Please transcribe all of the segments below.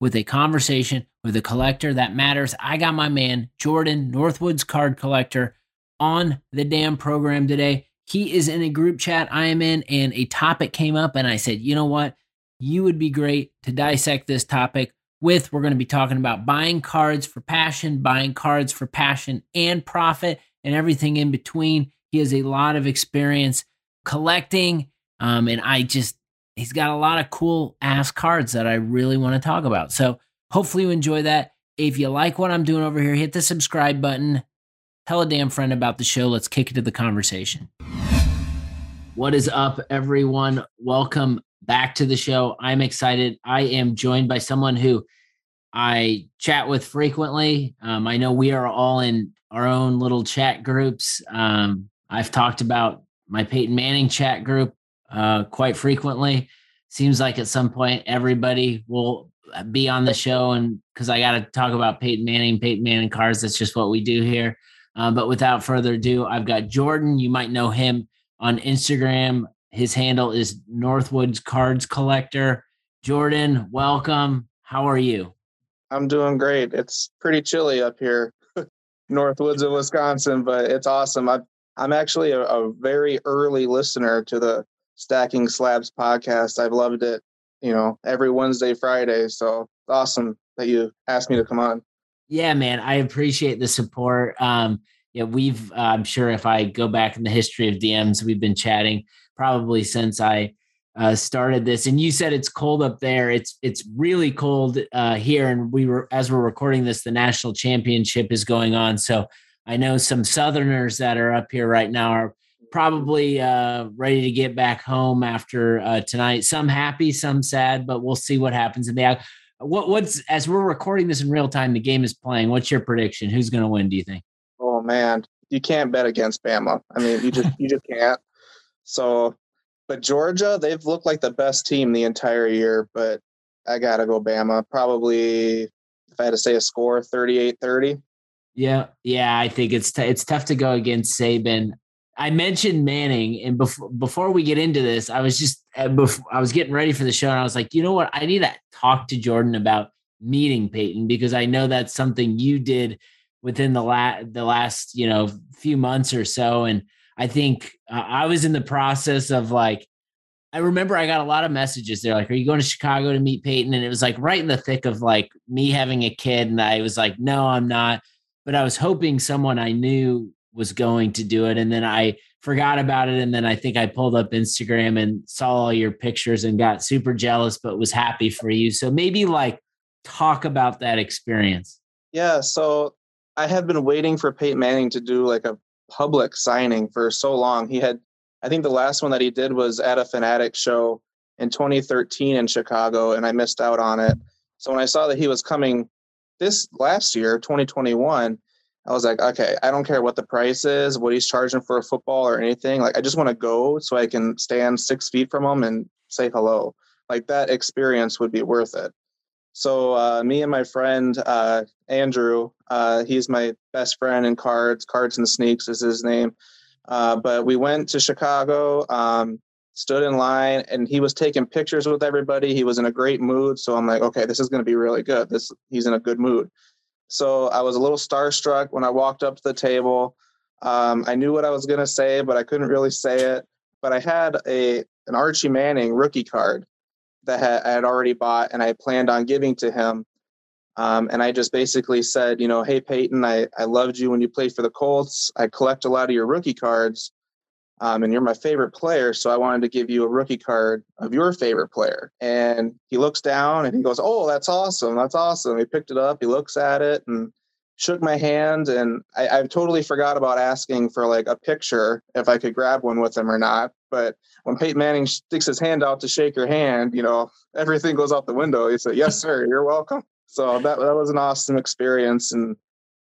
with a conversation with a collector that matters. I got my man, Jordan Northwoods card collector, on the damn program today. He is in a group chat I am in, and a topic came up, and I said, you know what? You would be great to dissect this topic with. We're going to be talking about buying cards for passion, buying cards for passion and profit, and everything in between. He has a lot of experience collecting, um, and I just he's got a lot of cool ass cards that I really want to talk about. So hopefully you enjoy that. If you like what I'm doing over here, hit the subscribe button. Tell a damn friend about the show. Let's kick into the conversation. What is up, everyone? Welcome back to the show. I'm excited. I am joined by someone who I chat with frequently. Um, I know we are all in our own little chat groups. Um, I've talked about my Peyton Manning chat group uh, quite frequently. Seems like at some point everybody will be on the show, and because I got to talk about Peyton Manning, Peyton Manning cars, that's just what we do here. Uh, but without further ado, I've got Jordan. You might know him on Instagram. His handle is Northwoods Cards Collector. Jordan, welcome. How are you? I'm doing great. It's pretty chilly up here, Northwoods of Wisconsin, but it's awesome. i I'm actually a, a very early listener to the Stacking Slabs podcast. I've loved it, you know, every Wednesday, Friday. So awesome that you asked me to come on. Yeah, man, I appreciate the support. Um, yeah, we've, uh, I'm sure if I go back in the history of DMs, we've been chatting probably since I uh, started this. And you said it's cold up there. It's it's really cold uh, here, and we were as we're recording this, the national championship is going on. So I know some Southerners that are up here right now are probably uh, ready to get back home after uh, tonight. Some happy, some sad, but we'll see what happens in the. What what's as we're recording this in real time, the game is playing. What's your prediction? Who's going to win? Do you think? Oh man, you can't bet against Bama. I mean, you just you just can't. So, but Georgia, they've looked like the best team the entire year. But I gotta go Bama. Probably, if I had to say a score, 38-30. Yeah, yeah, I think it's t- it's tough to go against Saban. I mentioned Manning, and before before we get into this, I was just uh, I was getting ready for the show, and I was like, you know what, I need to talk to Jordan about meeting Peyton because I know that's something you did within the last the last you know few months or so, and I think uh, I was in the process of like. I remember I got a lot of messages there like, Are you going to Chicago to meet Peyton? And it was like right in the thick of like me having a kid. And I was like, No, I'm not. But I was hoping someone I knew was going to do it. And then I forgot about it. And then I think I pulled up Instagram and saw all your pictures and got super jealous, but was happy for you. So maybe like talk about that experience. Yeah. So I have been waiting for Peyton Manning to do like a public signing for so long. He had, I think the last one that he did was at a Fanatic show in 2013 in Chicago, and I missed out on it. So when I saw that he was coming this last year, 2021, I was like, okay, I don't care what the price is, what he's charging for a football or anything. Like, I just want to go so I can stand six feet from him and say hello. Like, that experience would be worth it. So, uh, me and my friend uh, Andrew, uh, he's my best friend in cards, Cards and Sneaks is his name. Uh, but we went to Chicago, um, stood in line, and he was taking pictures with everybody. He was in a great mood. So, I'm like, okay, this is going to be really good. This He's in a good mood. So I was a little starstruck when I walked up to the table. Um, I knew what I was going to say, but I couldn't really say it. But I had a an Archie Manning rookie card that I had already bought, and I planned on giving to him. Um, and I just basically said, you know, hey Peyton, I I loved you when you played for the Colts. I collect a lot of your rookie cards um, and you're my favorite player. So I wanted to give you a rookie card of your favorite player. And he looks down and he goes, Oh, that's awesome. That's awesome. He picked it up, he looks at it and shook my hand. And I, I totally forgot about asking for like a picture if I could grab one with him or not. But when Peyton Manning sticks his hand out to shake your hand, you know, everything goes out the window. He said, Yes, sir, you're welcome. So that, that was an awesome experience and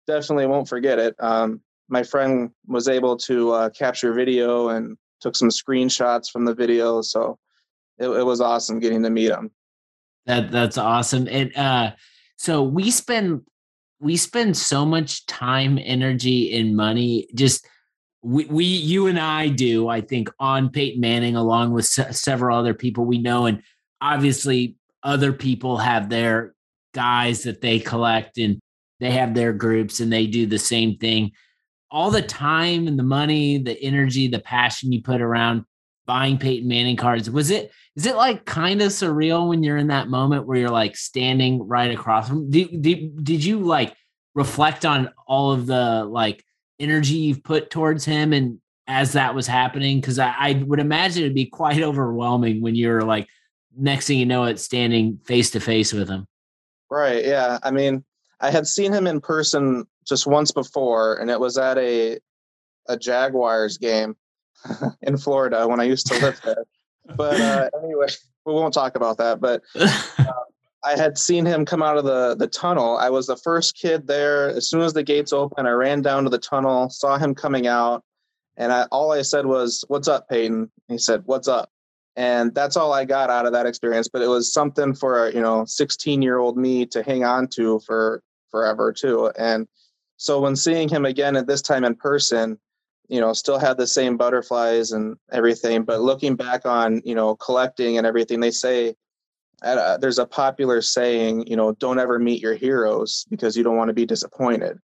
definitely won't forget it. Um, my friend was able to uh, capture video and took some screenshots from the video. So it, it was awesome getting to meet him. That that's awesome. And uh, so we spend we spend so much time, energy, and money just we, we you and I do, I think, on Peyton Manning, along with se- several other people we know, and obviously other people have their guys that they collect and they have their groups and they do the same thing. All the time and the money, the energy, the passion you put around buying Peyton Manning cards, was it is it like kind of surreal when you're in that moment where you're like standing right across from did, did, did you like reflect on all of the like energy you've put towards him and as that was happening? Because I, I, would imagine it'd be quite overwhelming when you're like next thing you know it's standing face to face with him. Right yeah i mean i had seen him in person just once before and it was at a a jaguars game in florida when i used to live there but uh, anyway we won't talk about that but uh, I had seen him come out of the the tunnel. I was the first kid there. As soon as the gates opened, I ran down to the tunnel, saw him coming out, and I, all I said was, "What's up, Peyton?" He said, "What's up?" And that's all I got out of that experience. But it was something for a you know 16 year old me to hang on to for forever too. And so when seeing him again at this time in person, you know, still had the same butterflies and everything. But looking back on you know collecting and everything, they say uh, there's a popular saying, you know, don't ever meet your heroes because you don't want to be disappointed.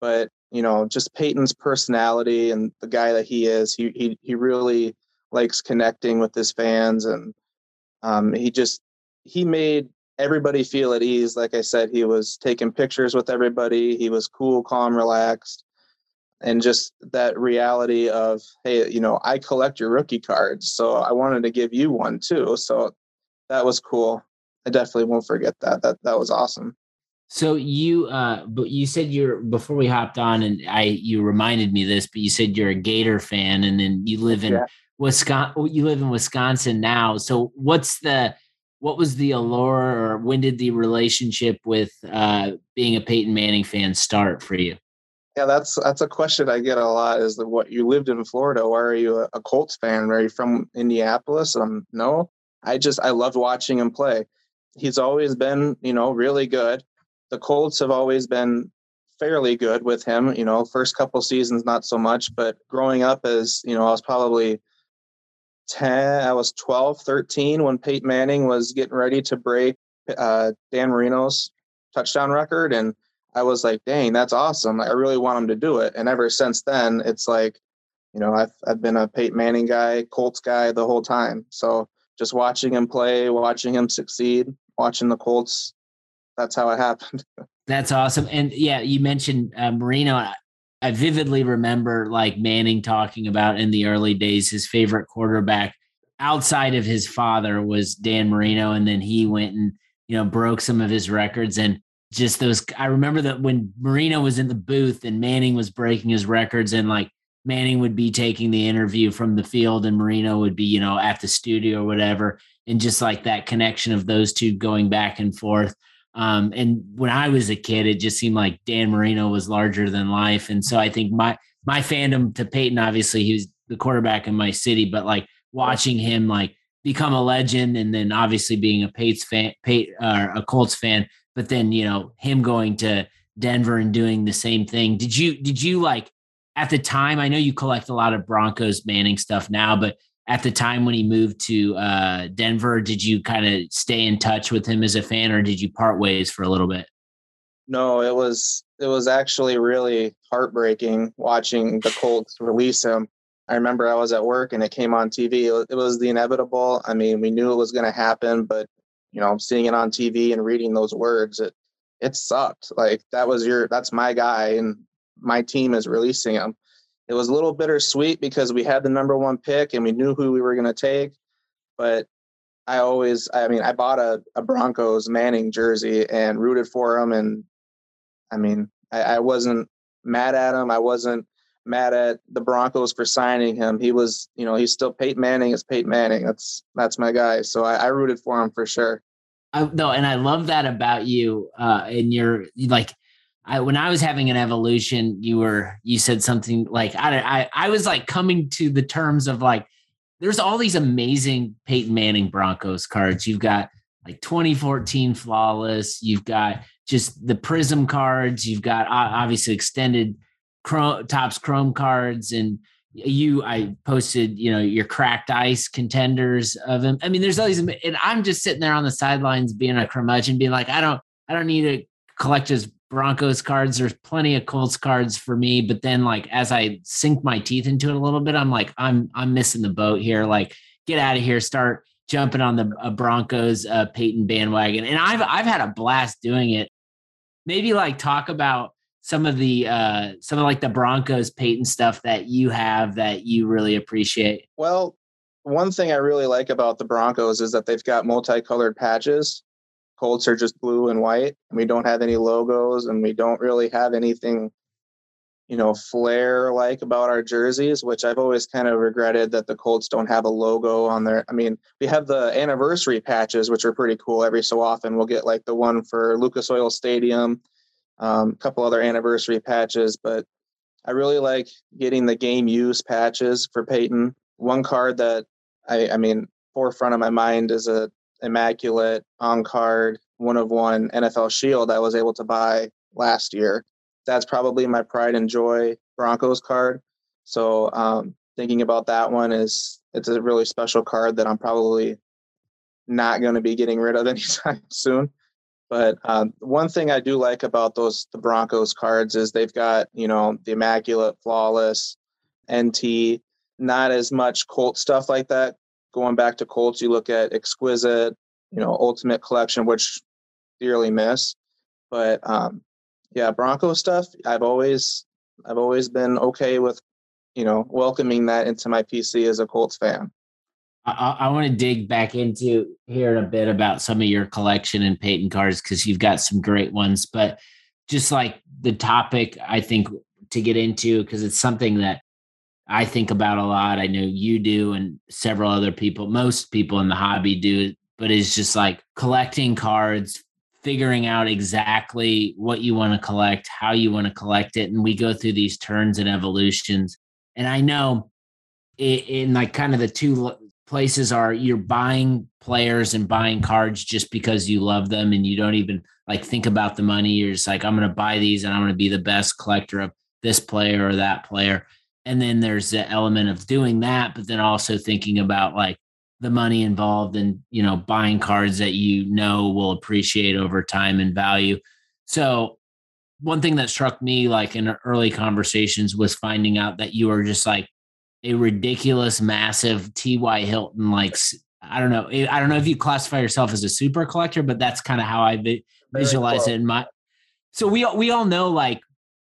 But you know, just Peyton's personality and the guy that he is, he he he really likes connecting with his fans, and um, he just he made everybody feel at ease. Like I said, he was taking pictures with everybody. He was cool, calm, relaxed, and just that reality of, hey, you know, I collect your rookie cards, so I wanted to give you one too. So that was cool. I definitely won't forget that. That that was awesome. So you uh but you said you're before we hopped on and I you reminded me this, but you said you're a Gator fan and then you live in yeah. Wisconsin you live in Wisconsin now. So what's the what was the allure or when did the relationship with uh being a Peyton Manning fan start for you? Yeah, that's that's a question I get a lot. Is that what you lived in Florida? Why are you a, a Colts fan? Are you from Indianapolis? Um, no, I just I loved watching him play. He's always been, you know, really good. The Colts have always been fairly good with him. You know, first couple seasons not so much, but growing up as, you know, I was probably 10, I was 12, 13 when Peyton Manning was getting ready to break uh, Dan Marino's touchdown record. And I was like, dang, that's awesome. I really want him to do it. And ever since then, it's like, you know, I've, I've been a Peyton Manning guy, Colts guy the whole time. So just watching him play, watching him succeed, watching the Colts. That's how it happened. That's awesome. And yeah, you mentioned uh, Marino. I, vividly remember like Manning talking about in the early days his favorite quarterback outside of his father was Dan Marino, and then he went and you know broke some of his records and just those. I remember that when Marino was in the booth and Manning was breaking his records and like Manning would be taking the interview from the field and Marino would be, you know, at the studio or whatever. And just like that connection of those two going back and forth. Um, and when I was a kid, it just seemed like Dan Marino was larger than life. And so I think my my fandom to Peyton, obviously, he was the quarterback in my city, but like watching him like become a legend and then obviously being a Pates fan, Pate, uh, a Colts fan, but then you know him going to Denver and doing the same thing. Did you did you like at the time, I know you collect a lot of Broncos Manning stuff now, but at the time when he moved to uh, Denver, did you kind of stay in touch with him as a fan, or did you part ways for a little bit? No, it was it was actually really heartbreaking watching the Colts release him. I remember I was at work and it came on TV. It was the inevitable. I mean, we knew it was going to happen, but you know, seeing it on TV and reading those words, it it sucked. Like that was your that's my guy, and my team is releasing him. It was a little bittersweet because we had the number one pick and we knew who we were going to take. But I always, I mean, I bought a, a Broncos Manning jersey and rooted for him. And I mean, I, I wasn't mad at him. I wasn't mad at the Broncos for signing him. He was, you know, he's still Peyton Manning is Peyton Manning. That's that's my guy. So I, I rooted for him for sure. I, no, and I love that about you. Uh, and you're like, I when I was having an evolution, you were you said something like I I I was like coming to the terms of like there's all these amazing Peyton Manning Broncos cards. You've got like 2014 flawless. You've got just the Prism cards. You've got obviously extended chrome, Topps Chrome cards, and you. I posted, you know, your cracked ice contenders of him. I mean, there's all these, and I'm just sitting there on the sidelines being a curmudgeon, being like, I don't, I don't need to collect his Broncos cards. There's plenty of Colts cards for me, but then like as I sink my teeth into it a little bit, I'm like, I'm I'm missing the boat here. Like, get out of here. Start jumping on the uh, Broncos uh, Peyton bandwagon, and I've I've had a blast doing it. Maybe like talk about some of the uh some of like the Broncos Peyton stuff that you have that you really appreciate. Well, one thing I really like about the Broncos is that they've got multicolored patches. Colts are just blue and white, and we don't have any logos, and we don't really have anything you know, flair like about our jerseys, which I've always kind of regretted that the Colts don't have a logo on there. I mean, we have the anniversary patches, which are pretty cool. Every so often, we'll get like the one for Lucas Oil Stadium, um, a couple other anniversary patches, but I really like getting the game use patches for Peyton. One card that I, I mean, forefront of my mind is a immaculate on card one of one NFL Shield I was able to buy last year that's probably my pride and joy Broncos card. So um, thinking about that one is it's a really special card that I'm probably not going to be getting rid of anytime soon. But um, one thing I do like about those the Broncos cards is they've got you know the immaculate, flawless, NT, not as much Colt stuff like that. Going back to Colts, you look at exquisite, you know, ultimate collection, which dearly miss. But um, yeah, Bronco stuff. I've always I've always been okay with, you know, welcoming that into my PC as a Colts fan. I, I want to dig back into here a bit about some of your collection and Peyton cards because you've got some great ones. But just like the topic, I think to get into because it's something that I think about a lot. I know you do, and several other people, most people in the hobby do. But it's just like collecting cards, figuring out exactly what you want to collect, how you want to collect it. And we go through these turns and evolutions. And I know in, like kind of the two places are you're buying players and buying cards just because you love them and you don't even like think about the money. You're just like, I'm going to buy these and I'm going to be the best collector of this player or that player. And then there's the element of doing that, but then also thinking about like, the money involved in you know buying cards that you know will appreciate over time and value so one thing that struck me like in early conversations was finding out that you are just like a ridiculous massive ty hilton like i don't know eh, i don't know if you classify yourself as a super collector but that's kind of how i vi- visualize cool. it in my so we we all know like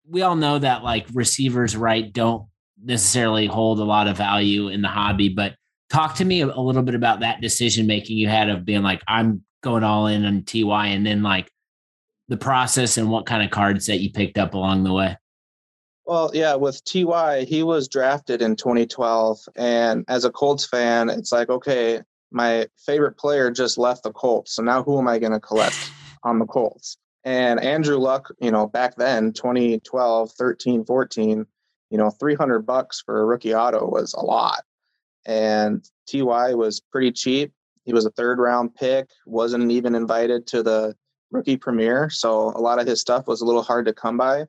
we all know that like receivers right don't necessarily hold a lot of value in the hobby but talk to me a, a little bit about that decision making you had of being like i'm going all in on ty and then like the process and what kind of cards that you picked up along the way? Well yeah with ty he was drafted in 2012 and as a colts fan it's like okay my favorite player just left the colts so now who am i going to collect on the colts? And andrew luck you know back then 2012 13 14 you know 300 bucks for a rookie auto was a lot and Ty was pretty cheap. He was a third round pick, wasn't even invited to the rookie premiere, so a lot of his stuff was a little hard to come by.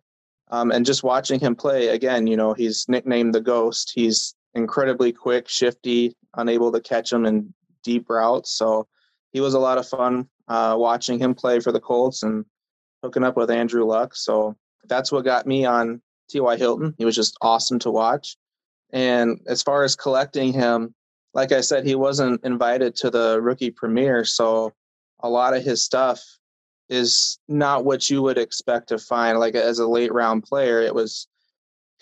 Um, and just watching him play again, you know, he's nicknamed the Ghost. He's incredibly quick, shifty, unable to catch him in deep routes. So he was a lot of fun uh, watching him play for the Colts and hooking up with Andrew Luck. So that's what got me on T.Y. Hilton. He was just awesome to watch. And as far as collecting him, like I said, he wasn't invited to the rookie premiere. So a lot of his stuff is not what you would expect to find. Like as a late round player, it was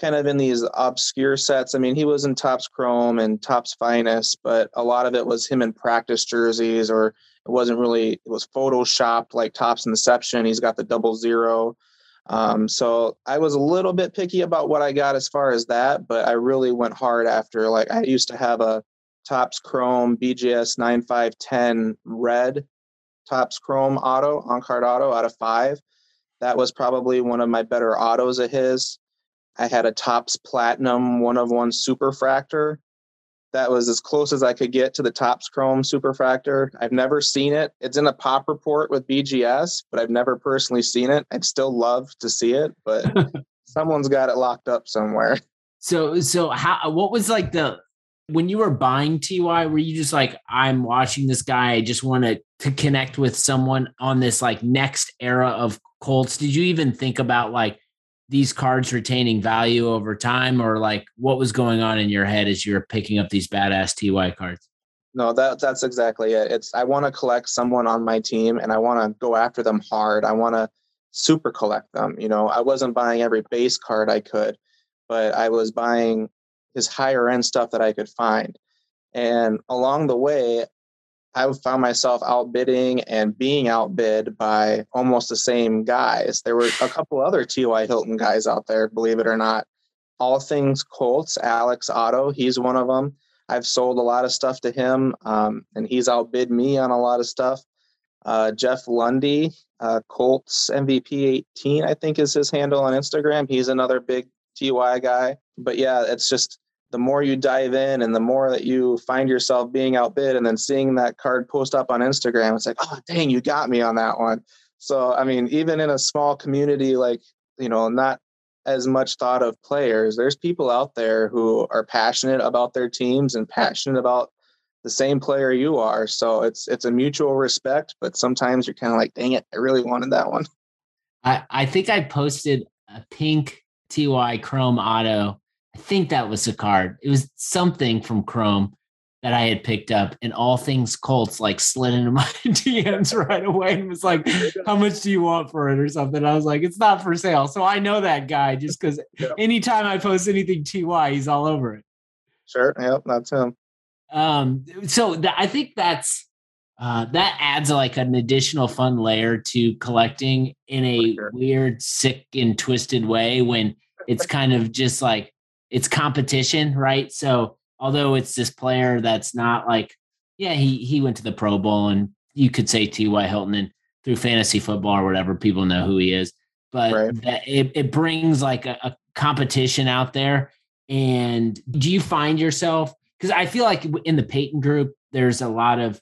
kind of in these obscure sets. I mean, he was in Topps Chrome and Topps Finest, but a lot of it was him in practice jerseys, or it wasn't really, it was photoshopped like Topps Inception. He's got the double zero. Um, so I was a little bit picky about what I got as far as that, but I really went hard after. Like I used to have a Topps Chrome BGS 9510 red Topps Chrome auto on card auto out of five. That was probably one of my better autos of his. I had a Topps Platinum one of one superfractor that was as close as I could get to the Topps Chrome Superfractor. I've never seen it. It's in a pop report with BGS, but I've never personally seen it. I'd still love to see it, but someone's got it locked up somewhere. So, so how? What was like the when you were buying TY? Were you just like, I'm watching this guy. I just want to to connect with someone on this like next era of Colts. Did you even think about like? These cards retaining value over time or like what was going on in your head as you were picking up these badass ty cards? No that that's exactly it. It's i want to collect someone on my team and i want to go after them hard. I want to super collect them you know? I wasn't buying every base card i could but i was buying his higher end stuff that i could find. And along the way I found myself outbidding and being outbid by almost the same guys. There were a couple other T.Y. Hilton guys out there, believe it or not. All things Colts, Alex Otto, he's one of them. I've sold a lot of stuff to him, um, and he's outbid me on a lot of stuff. Uh, Jeff Lundy, uh, Colts MVP 18, I think is his handle on Instagram. He's another big TY guy. But yeah, it's just the more you dive in and the more that you find yourself being outbid and then seeing that card post up on Instagram, it's like, oh, dang, you got me on that one. So, I mean, even in a small community, like, you know, not as much thought of players, there's people out there who are passionate about their teams and passionate about the same player you are. So it's it's a mutual respect, but sometimes you're kind of like, dang it, I really wanted that one. I, I think I posted a pink TY Chrome Auto I think that was a card. It was something from Chrome that I had picked up, and all things Colts like slid into my DMs right away and was like, "How much do you want for it?" or something. I was like, "It's not for sale." So I know that guy just because yeah. anytime I post anything TY, he's all over it. Sure. Yep, that's him. Um. So th- I think that's uh, that adds like an additional fun layer to collecting in a sure. weird, sick, and twisted way when it's kind of just like it's competition, right? So although it's this player that's not like, yeah, he he went to the Pro Bowl and you could say T.Y. Hilton and through fantasy football or whatever, people know who he is. But right. that, it, it brings like a, a competition out there. And do you find yourself because I feel like in the Peyton group, there's a lot of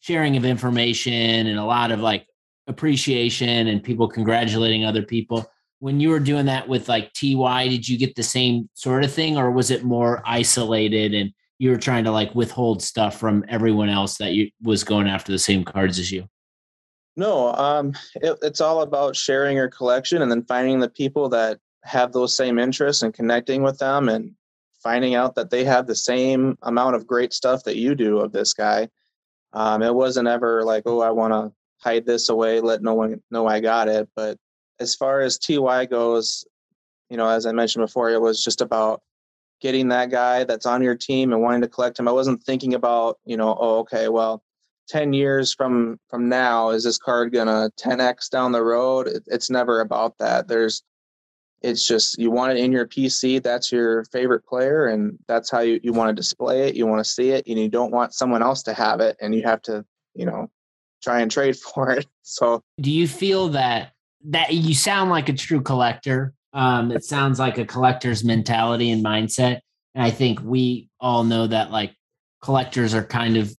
sharing of information and a lot of like appreciation and people congratulating other people when you were doing that with like TY, did you get the same sort of thing or was it more isolated and you were trying to like withhold stuff from everyone else that you was going after the same cards as you? No, um, it, it's all about sharing your collection and then finding the people that have those same interests and connecting with them and finding out that they have the same amount of great stuff that you do of this guy. Um, it wasn't ever like, oh, I want to hide this away, let no one know I got it. But as far as TY goes, you know, as I mentioned before, it was just about getting that guy that's on your team and wanting to collect him. I wasn't thinking about, you know, oh, okay, well, 10 years from from now is this card gonna 10x down the road? It, it's never about that. There's it's just you want it in your pc that's your favorite player and that's how you, you want to display it you want to see it and you don't want someone else to have it and you have to you know try and trade for it. So do you feel that that you sound like a true collector. Um, it sounds like a collector's mentality and mindset. And I think we all know that like collectors are kind of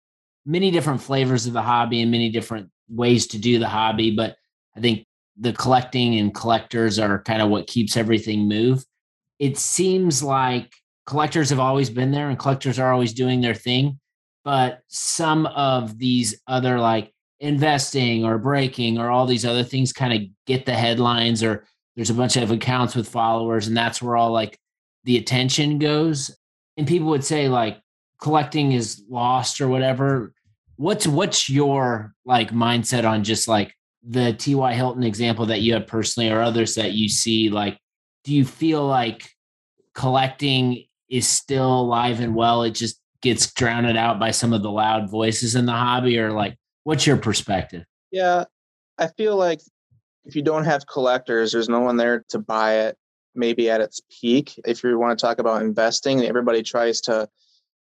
many different flavors of the hobby and many different ways to do the hobby. But I think the collecting and collectors are kind of what keeps everything move. It seems like collectors have always been there and collectors are always doing their thing. But some of these other like investing or breaking or all these other things kind of get the headlines or there's a bunch of accounts with followers and that's where all like the attention goes. And people would say like collecting is lost or whatever. What's what's your like mindset on just like the ty hilton example that you have personally or others that you see like do you feel like collecting is still alive and well? It just gets drowned out by some of the loud voices in the hobby or like What's your perspective? Yeah, I feel like if you don't have collectors, there's no one there to buy it maybe at its peak. If you want to talk about investing, everybody tries to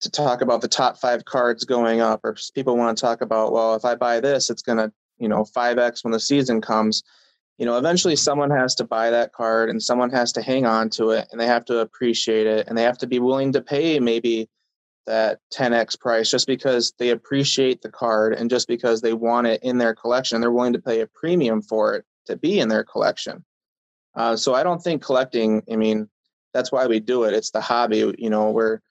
to talk about the top five cards going up, or people want to talk about, well, if I buy this, it's gonna, you know, 5x when the season comes. You know, eventually someone has to buy that card and someone has to hang on to it and they have to appreciate it and they have to be willing to pay maybe that 10x price just because they appreciate the card and just because they want it in their collection. They're willing to pay a premium for it to be in their collection. Uh, so I don't think collecting, I mean, that's why we do it. It's the hobby, you know, where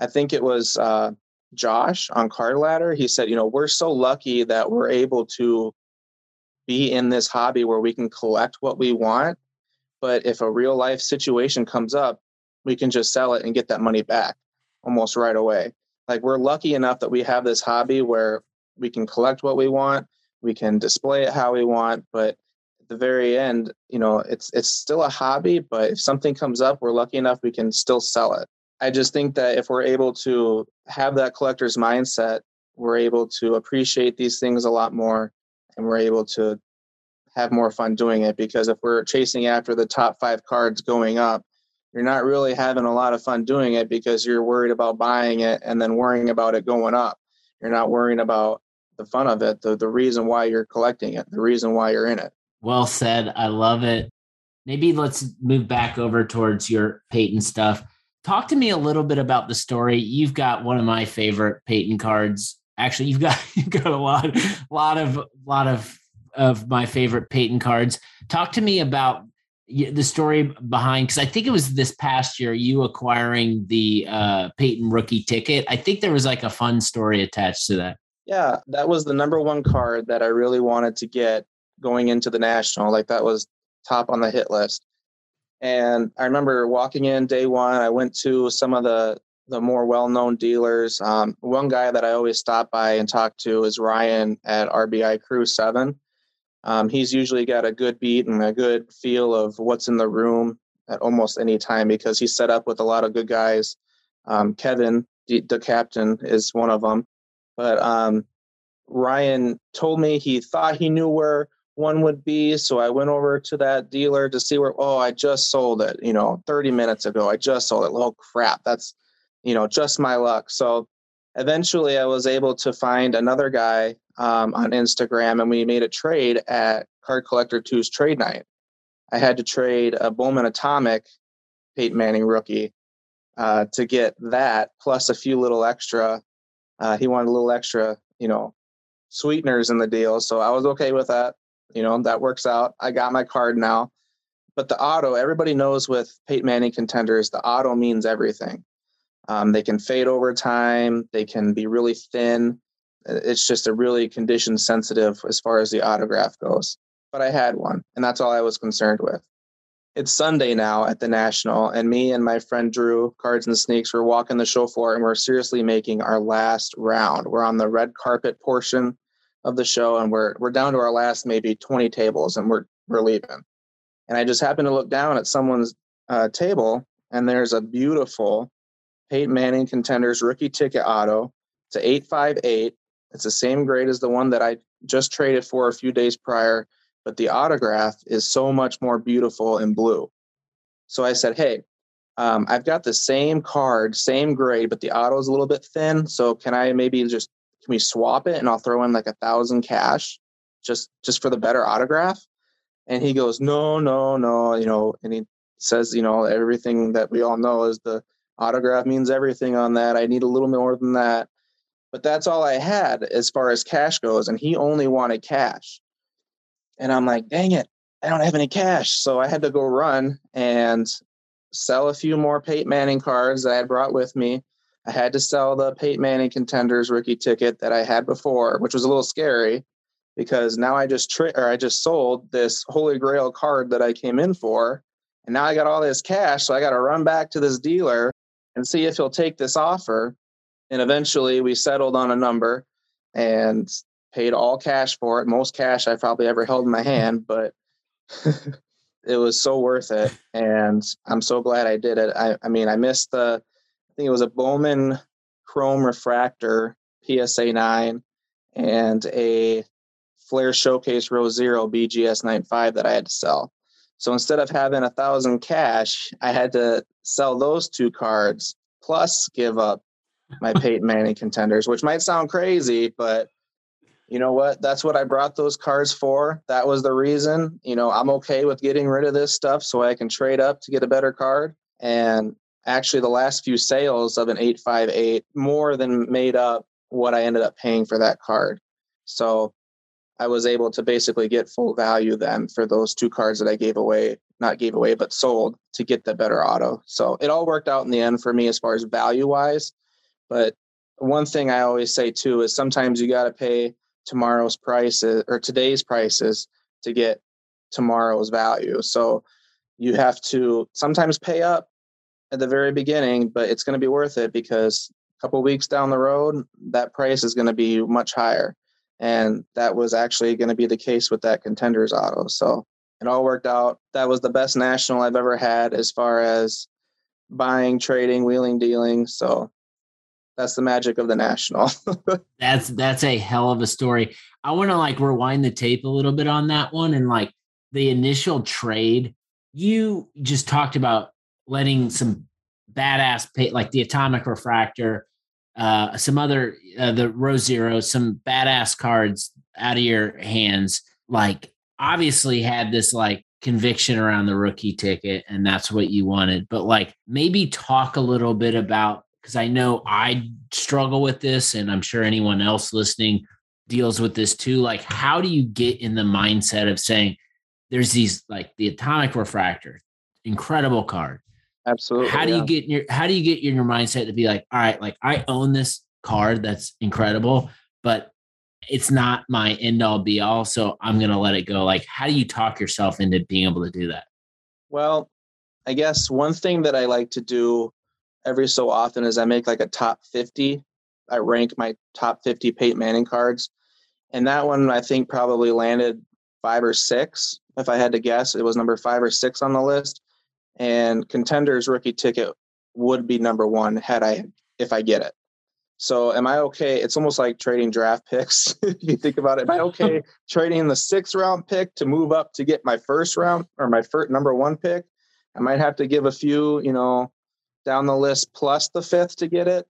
I think it was uh, Josh on Card Ladder. He said, you know, we're so lucky that we're able to be in this hobby where we can collect what we want. But if a real life situation comes up, we can just sell it and get that money back almost right away. Like we're lucky enough that we have this hobby where we can collect what we want, we can display it how we want, but at the very end, you know, it's it's still a hobby, but if something comes up, we're lucky enough we can still sell it. I just think that if we're able to have that collector's mindset, we're able to appreciate these things a lot more and we're able to have more fun doing it because if we're chasing after the top 5 cards going up, you're not really having a lot of fun doing it because you're worried about buying it and then worrying about it going up. You're not worrying about the fun of it, the, the reason why you're collecting it, the reason why you're in it. Well said. I love it. Maybe let's move back over towards your Peyton stuff. Talk to me a little bit about the story. You've got one of my favorite Peyton cards. Actually, you've got you've got a lot, lot of lot of of my favorite Peyton cards. Talk to me about the story behind because I think it was this past year you acquiring the uh, Peyton rookie ticket. I think there was like a fun story attached to that. Yeah, that was the number one card that I really wanted to get going into the national. Like that was top on the hit list. And I remember walking in day one. I went to some of the the more well-known dealers. Um, one guy that I always stop by and talk to is Ryan at RBI Crew Seven um, he's usually got a good beat and a good feel of what's in the room at almost any time because he's set up with a lot of good guys. Um, Kevin, the, the, captain, is one of them. But um, Ryan told me he thought he knew where one would be. So I went over to that dealer to see where, oh, I just sold it, you know, 30 minutes ago. I just sold it. Oh, crap. That's, you know, just my luck. So eventually I was able to find another guy um, on Instagram, and we made a trade at Card Collector 2's trade night. I had to trade a Bowman Atomic Peyton Manning rookie uh, to get that, plus a few little extra. Uh, he wanted a little extra, you know, sweeteners in the deal, so I was okay with that. You know, that works out. I got my card now. But the auto, everybody knows with Peyton Manning contenders, the auto means everything. Um, they can fade over time. They can be really thin. It's just a really condition sensitive as far as the autograph goes. But I had one, and that's all I was concerned with. It's Sunday now at the National, and me and my friend Drew, Cards and Sneaks, we're walking the show floor and we're seriously making our last round. We're on the red carpet portion of the show, and we're we're down to our last maybe 20 tables, and we're we're leaving. And I just happened to look down at someone's uh, table, and there's a beautiful Peyton Manning Contenders rookie ticket auto. A 858. It's the same grade as the one that I just traded for a few days prior, but the autograph is so much more beautiful in blue. So I said, hey, um, I've got the same card, same grade, but the auto is a little bit thin. So can I maybe just can we swap it and I'll throw in like a thousand cash just just for the better autograph? And he goes, no, no, no, you know, and he says, you know, everything that we all know is the autograph means everything on that. I need a little more than that. But that's all I had as far as cash goes. And he only wanted cash. And I'm like, dang it, I don't have any cash. So I had to go run and sell a few more Peyton Manning cards that I had brought with me. I had to sell the Peyton Manning contenders rookie ticket that I had before, which was a little scary because now I just tri- or I just sold this Holy Grail card that I came in for, and now I got all this cash, so I got to run back to this dealer and see if he'll take this offer. And eventually we settled on a number and paid all cash for it. Most cash I've probably ever held in my hand, but it was so worth it. And I'm so glad I did it. I, I mean, I missed the, I think it was a Bowman Chrome Refractor PSA 9 and a Flair Showcase Row Zero BGS 95 that I had to sell. So instead of having a thousand cash, I had to sell those two cards plus give up my Peyton Manning contenders, which might sound crazy, but you know what? That's what I brought those cards for. That was the reason. You know, I'm okay with getting rid of this stuff so I can trade up to get a better card. And actually, the last few sales of an 858 more than made up what I ended up paying for that card. So I was able to basically get full value then for those two cards that I gave away, not gave away, but sold to get the better auto. So it all worked out in the end for me as far as value wise. But one thing I always say too is sometimes you got to pay tomorrow's prices or today's prices to get tomorrow's value. So you have to sometimes pay up at the very beginning, but it's going to be worth it because a couple weeks down the road, that price is going to be much higher. And that was actually going to be the case with that contenders auto. So it all worked out. That was the best national I've ever had as far as buying, trading, wheeling, dealing. So that's the magic of the national. that's that's a hell of a story. I want to like rewind the tape a little bit on that one and like the initial trade. You just talked about letting some badass pay, like the atomic refractor, uh, some other uh, the row zero, some badass cards out of your hands. Like obviously had this like conviction around the rookie ticket, and that's what you wanted. But like maybe talk a little bit about because I know I struggle with this, and I'm sure anyone else listening deals with this too. Like, how do you get in the mindset of saying there's these like the atomic refractor, incredible card. Absolutely. How do yeah. you get in your how do you get in your mindset to be like, all right, like I own this card that's incredible, but it's not my end all be all. So I'm gonna let it go. Like, how do you talk yourself into being able to do that? Well, I guess one thing that I like to do every so often is I make like a top 50. I rank my top 50 Peyton Manning cards. And that one I think probably landed five or six. If I had to guess, it was number five or six on the list. And contenders rookie ticket would be number one had I if I get it. So am I okay? It's almost like trading draft picks. if you think about it, am I okay trading the sixth round pick to move up to get my first round or my first number one pick? I might have to give a few, you know, down the list plus the fifth to get it.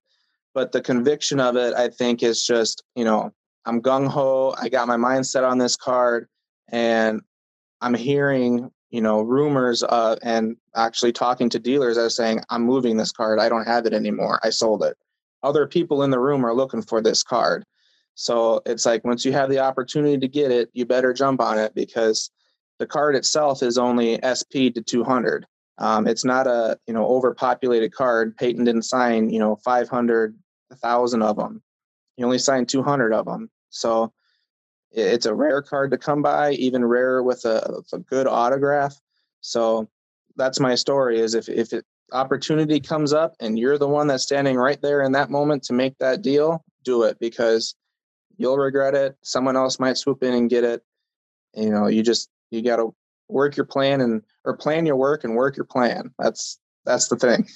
But the conviction of it, I think, is just, you know, I'm gung ho. I got my mindset on this card and I'm hearing, you know, rumors uh, and actually talking to dealers are saying, I'm moving this card. I don't have it anymore. I sold it. Other people in the room are looking for this card. So it's like once you have the opportunity to get it, you better jump on it because the card itself is only SP to 200. Um, it's not a you know overpopulated card. Peyton didn't sign you know 500, 1,000 of them. He only signed 200 of them. So it's a rare card to come by, even rarer with a, a good autograph. So that's my story. Is if if it, opportunity comes up and you're the one that's standing right there in that moment to make that deal, do it because you'll regret it. Someone else might swoop in and get it. You know, you just you got to work your plan and or plan your work and work your plan. That's that's the thing.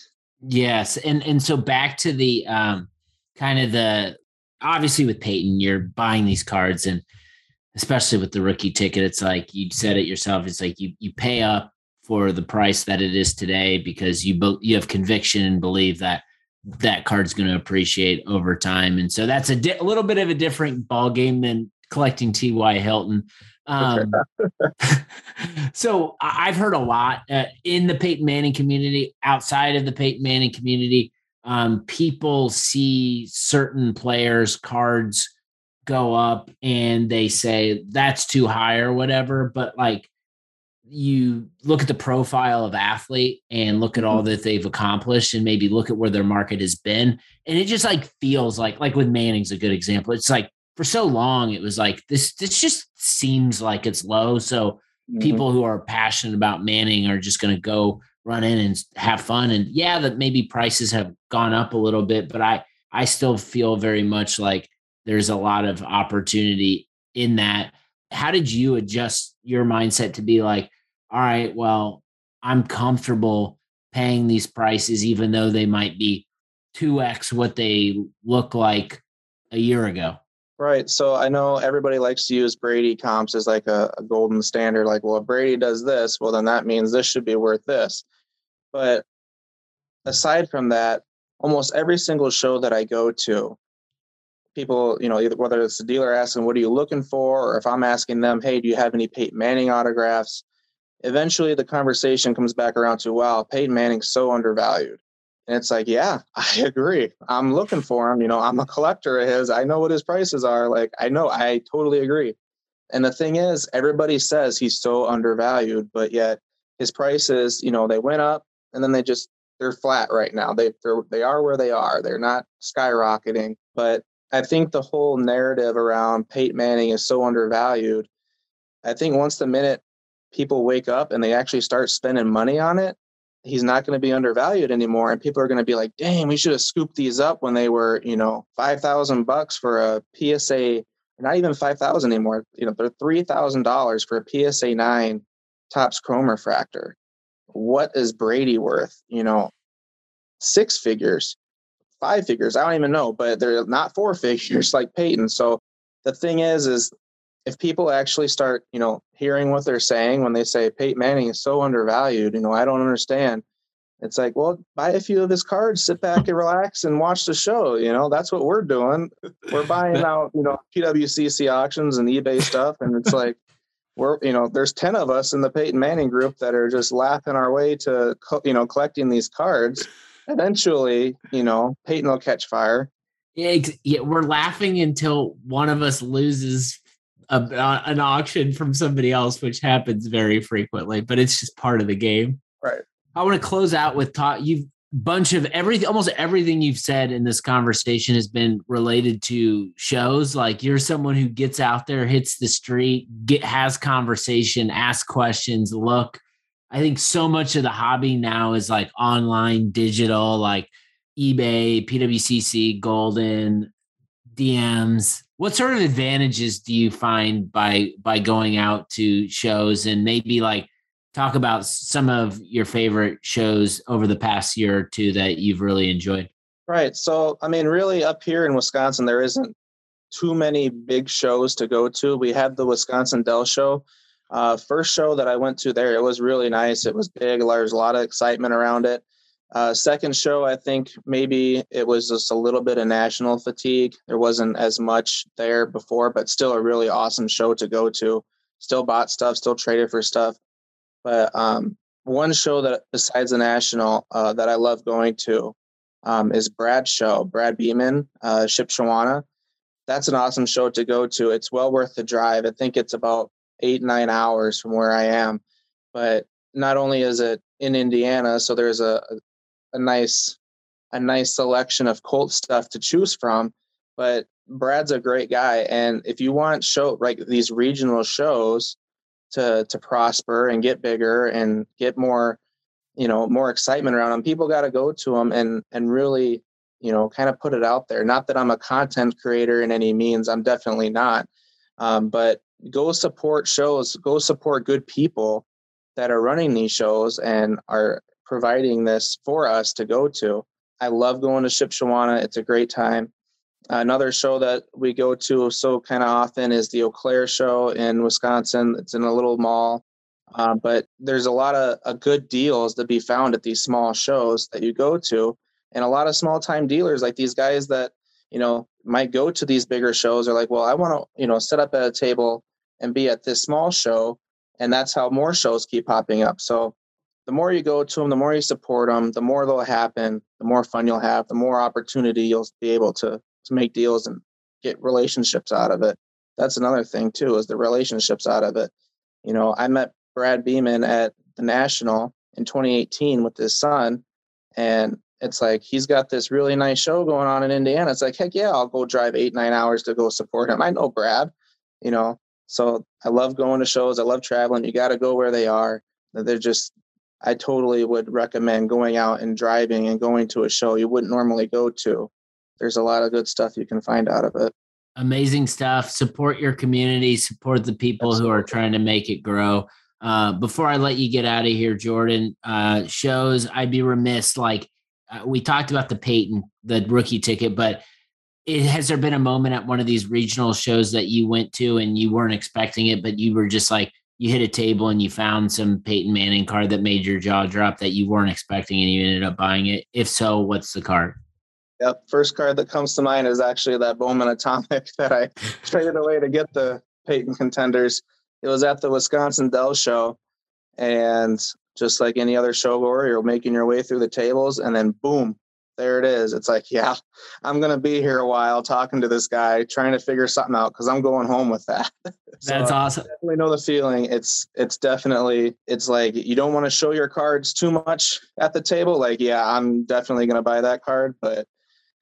Yes, and and so back to the um kind of the obviously with Peyton, you're buying these cards and especially with the rookie ticket, it's like you said it yourself. It's like you you pay up for the price that it is today because you you have conviction and believe that that card's going to appreciate over time, and so that's a, di- a little bit of a different ball game than collecting T.Y. Hilton. Um, so I've heard a lot uh, in the Peyton Manning community, outside of the Peyton Manning community. Um, people see certain players' cards go up and they say that's too high or whatever. But like you look at the profile of athlete and look at all mm-hmm. that they've accomplished and maybe look at where their market has been. And it just like feels like like with Manning's a good example. It's like for so long it was like this this just seems like it's low so mm-hmm. people who are passionate about manning are just going to go run in and have fun and yeah that maybe prices have gone up a little bit but i i still feel very much like there's a lot of opportunity in that how did you adjust your mindset to be like all right well i'm comfortable paying these prices even though they might be 2x what they look like a year ago Right. So I know everybody likes to use Brady comps as like a, a, golden standard. Like, well, if Brady does this, well, then that means this should be worth this. But aside from that, almost every single show that I go to, people, you know, either whether it's the dealer asking, what are you looking for? Or if I'm asking them, hey, do you have any Peyton Manning autographs? Eventually the conversation comes back around to, wow, Peyton Manning's so undervalued. And it's like, yeah, I agree. I'm looking for him. You know, I'm a collector of his. I know what his prices are. Like, I know, I totally agree. And the thing is, everybody says he's so undervalued, but yet his prices, you know, they went up and then they just they're flat right now. They they're, they are where they are. They're not skyrocketing. But I think the whole narrative around Peyton Manning is so undervalued. I think once the minute people wake up and they actually start spending money on it, he's not going to be undervalued anymore and people are going to be like dang we should have scooped these up when they were you know 5000 bucks for a psa not even 5000 anymore you know they're $3000 for a psa 9 tops chrome refractor. What is brady worth? You know six figures five figures i don't even know but they're not four figures like peyton. So the thing is is if people actually start, you know, hearing what they're saying when they say Peyton Manning is so undervalued, you know, I don't understand. It's like, well, buy a few of his cards, sit back and relax and watch the show. You know, that's what we're doing. We're buying out, you know, PWCC auctions and eBay stuff. And it's like, we're, you know, there's 10 of us in the Peyton Manning group that are just laughing our way to, you know, collecting these cards. Eventually, you know, Peyton will catch fire. Yeah, yeah, we're laughing until one of us loses a, an auction from somebody else, which happens very frequently, but it's just part of the game. Right. I want to close out with talk. You've bunch of everything, almost everything you've said in this conversation has been related to shows. Like you're someone who gets out there, hits the street, get has conversation, ask questions, look. I think so much of the hobby now is like online, digital, like eBay, PWCC, Goldin, DMs, what sort of advantages do you find by by going out to shows and maybe like talk about some of your favorite shows over the past year or two that you've really enjoyed? Right so i mean really up here in wisconsin there isn't too many big shows to go to. We have the wisconsin dell show. Uh, first show that i went to there it was really nice. It was big there's a lot of excitement around it uh, second show, I think maybe it was just a little bit of national fatigue. There wasn't as much there before, but still a really awesome show to go to. Still bought stuff, still traded for stuff. But um, one show that besides the national uh, that I love going to um, is Brad's show, Brad Beeman, uh, Shipshewana. That's an awesome show to go to. It's well worth the drive. I think it's about eight, nine hours from where I am. But not only is it in Indiana, so there's a, a nice a nice selection of Colt stuff to choose from. But Brad's a great guy, and if you want show like these regional shows to to prosper and get bigger and get more, you know, more excitement around them, people got to go to them and and really, you know, kind of put it out there. Not that I'm a content creator in any means, I'm definitely not, um, but go support shows, go support good people that are running these shows and are providing this for us to go to. I love going to Shipshewana. It's a great time. Another show that we go to so kind of often is the Eau Claire show in Wisconsin. It's in a little mall, uh, but there's a lot of uh, good deals to be found at these small shows that you go to, and a lot of small time dealers like these guys that you know might go to these bigger shows are like, well, I want to you know set up at a table and be at this small show, and that's how more shows keep popping up. So the more you go to them, the more you support them, the more they'll happen, the more fun you'll have, the more opportunity you'll be able to to make deals and get relationships out of it. That's another thing too, is the relationships out of it. You know, I met Brad Beeman at the National in 2018 with his son, and it's like he's got this really nice show going on in Indiana. It's like, heck yeah, I'll go drive eight, nine hours to go support him. I know Brad, you know. So I love going to shows. I love traveling. You got to go where they are. They're just I totally would recommend going out and driving and going to a show you wouldn't normally go to. There's a lot of good stuff you can find out of it. Amazing stuff. Support your community, support the people Absolutely. who are trying to make it grow. Uh, before I let you get out of here, Jordan, uh, shows I'd be remiss. Like uh, we talked about the Peyton, the rookie ticket, but it, has there been a moment at one of these regional shows that you went to and you weren't expecting it, but you were just like you hit a table and you found some Peyton Manning card that made your jaw drop that you weren't expecting and you ended up buying it? If so, what's the card? Yep. First card that comes to mind is actually that Bowman Atomic that I traded away to get the Peyton contenders. It was at the Wisconsin Dell show. And just like any other show showgoer, you're making your way through the tables and then boom, there it is. It's like, yeah, I'm going to be here a while talking to this guy, trying to figure something out because I'm going home with that. so That's awesome. I definitely know the feeling. It's it's definitely it's like you don't want to show your cards too much at the table. Like, yeah, I'm definitely going to buy that card, but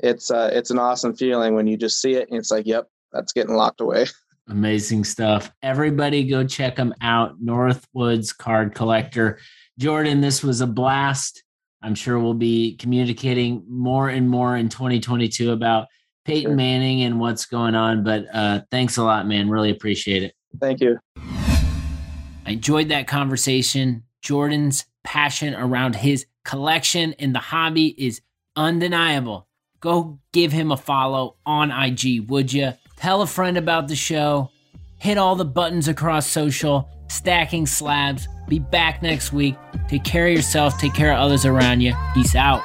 it's uh it's an awesome feeling when you just see it and it's like, yep, that's getting locked away. Amazing stuff. Everybody go check them out. Northwoods Card Collector. Jordan, this was a blast. I'm sure we'll be communicating more and more in 2022 about Peyton Manning and what's going on. But uh, thanks a lot, man. Really appreciate it. Thank you. I enjoyed that conversation. Jordan's passion around his collection and the hobby is undeniable. Go give him a follow on IG, would you? Tell a friend about the show. Hit all the buttons across social. Stacking slabs. Be back next week. Take care of yourself. Take care of others around you. Peace out.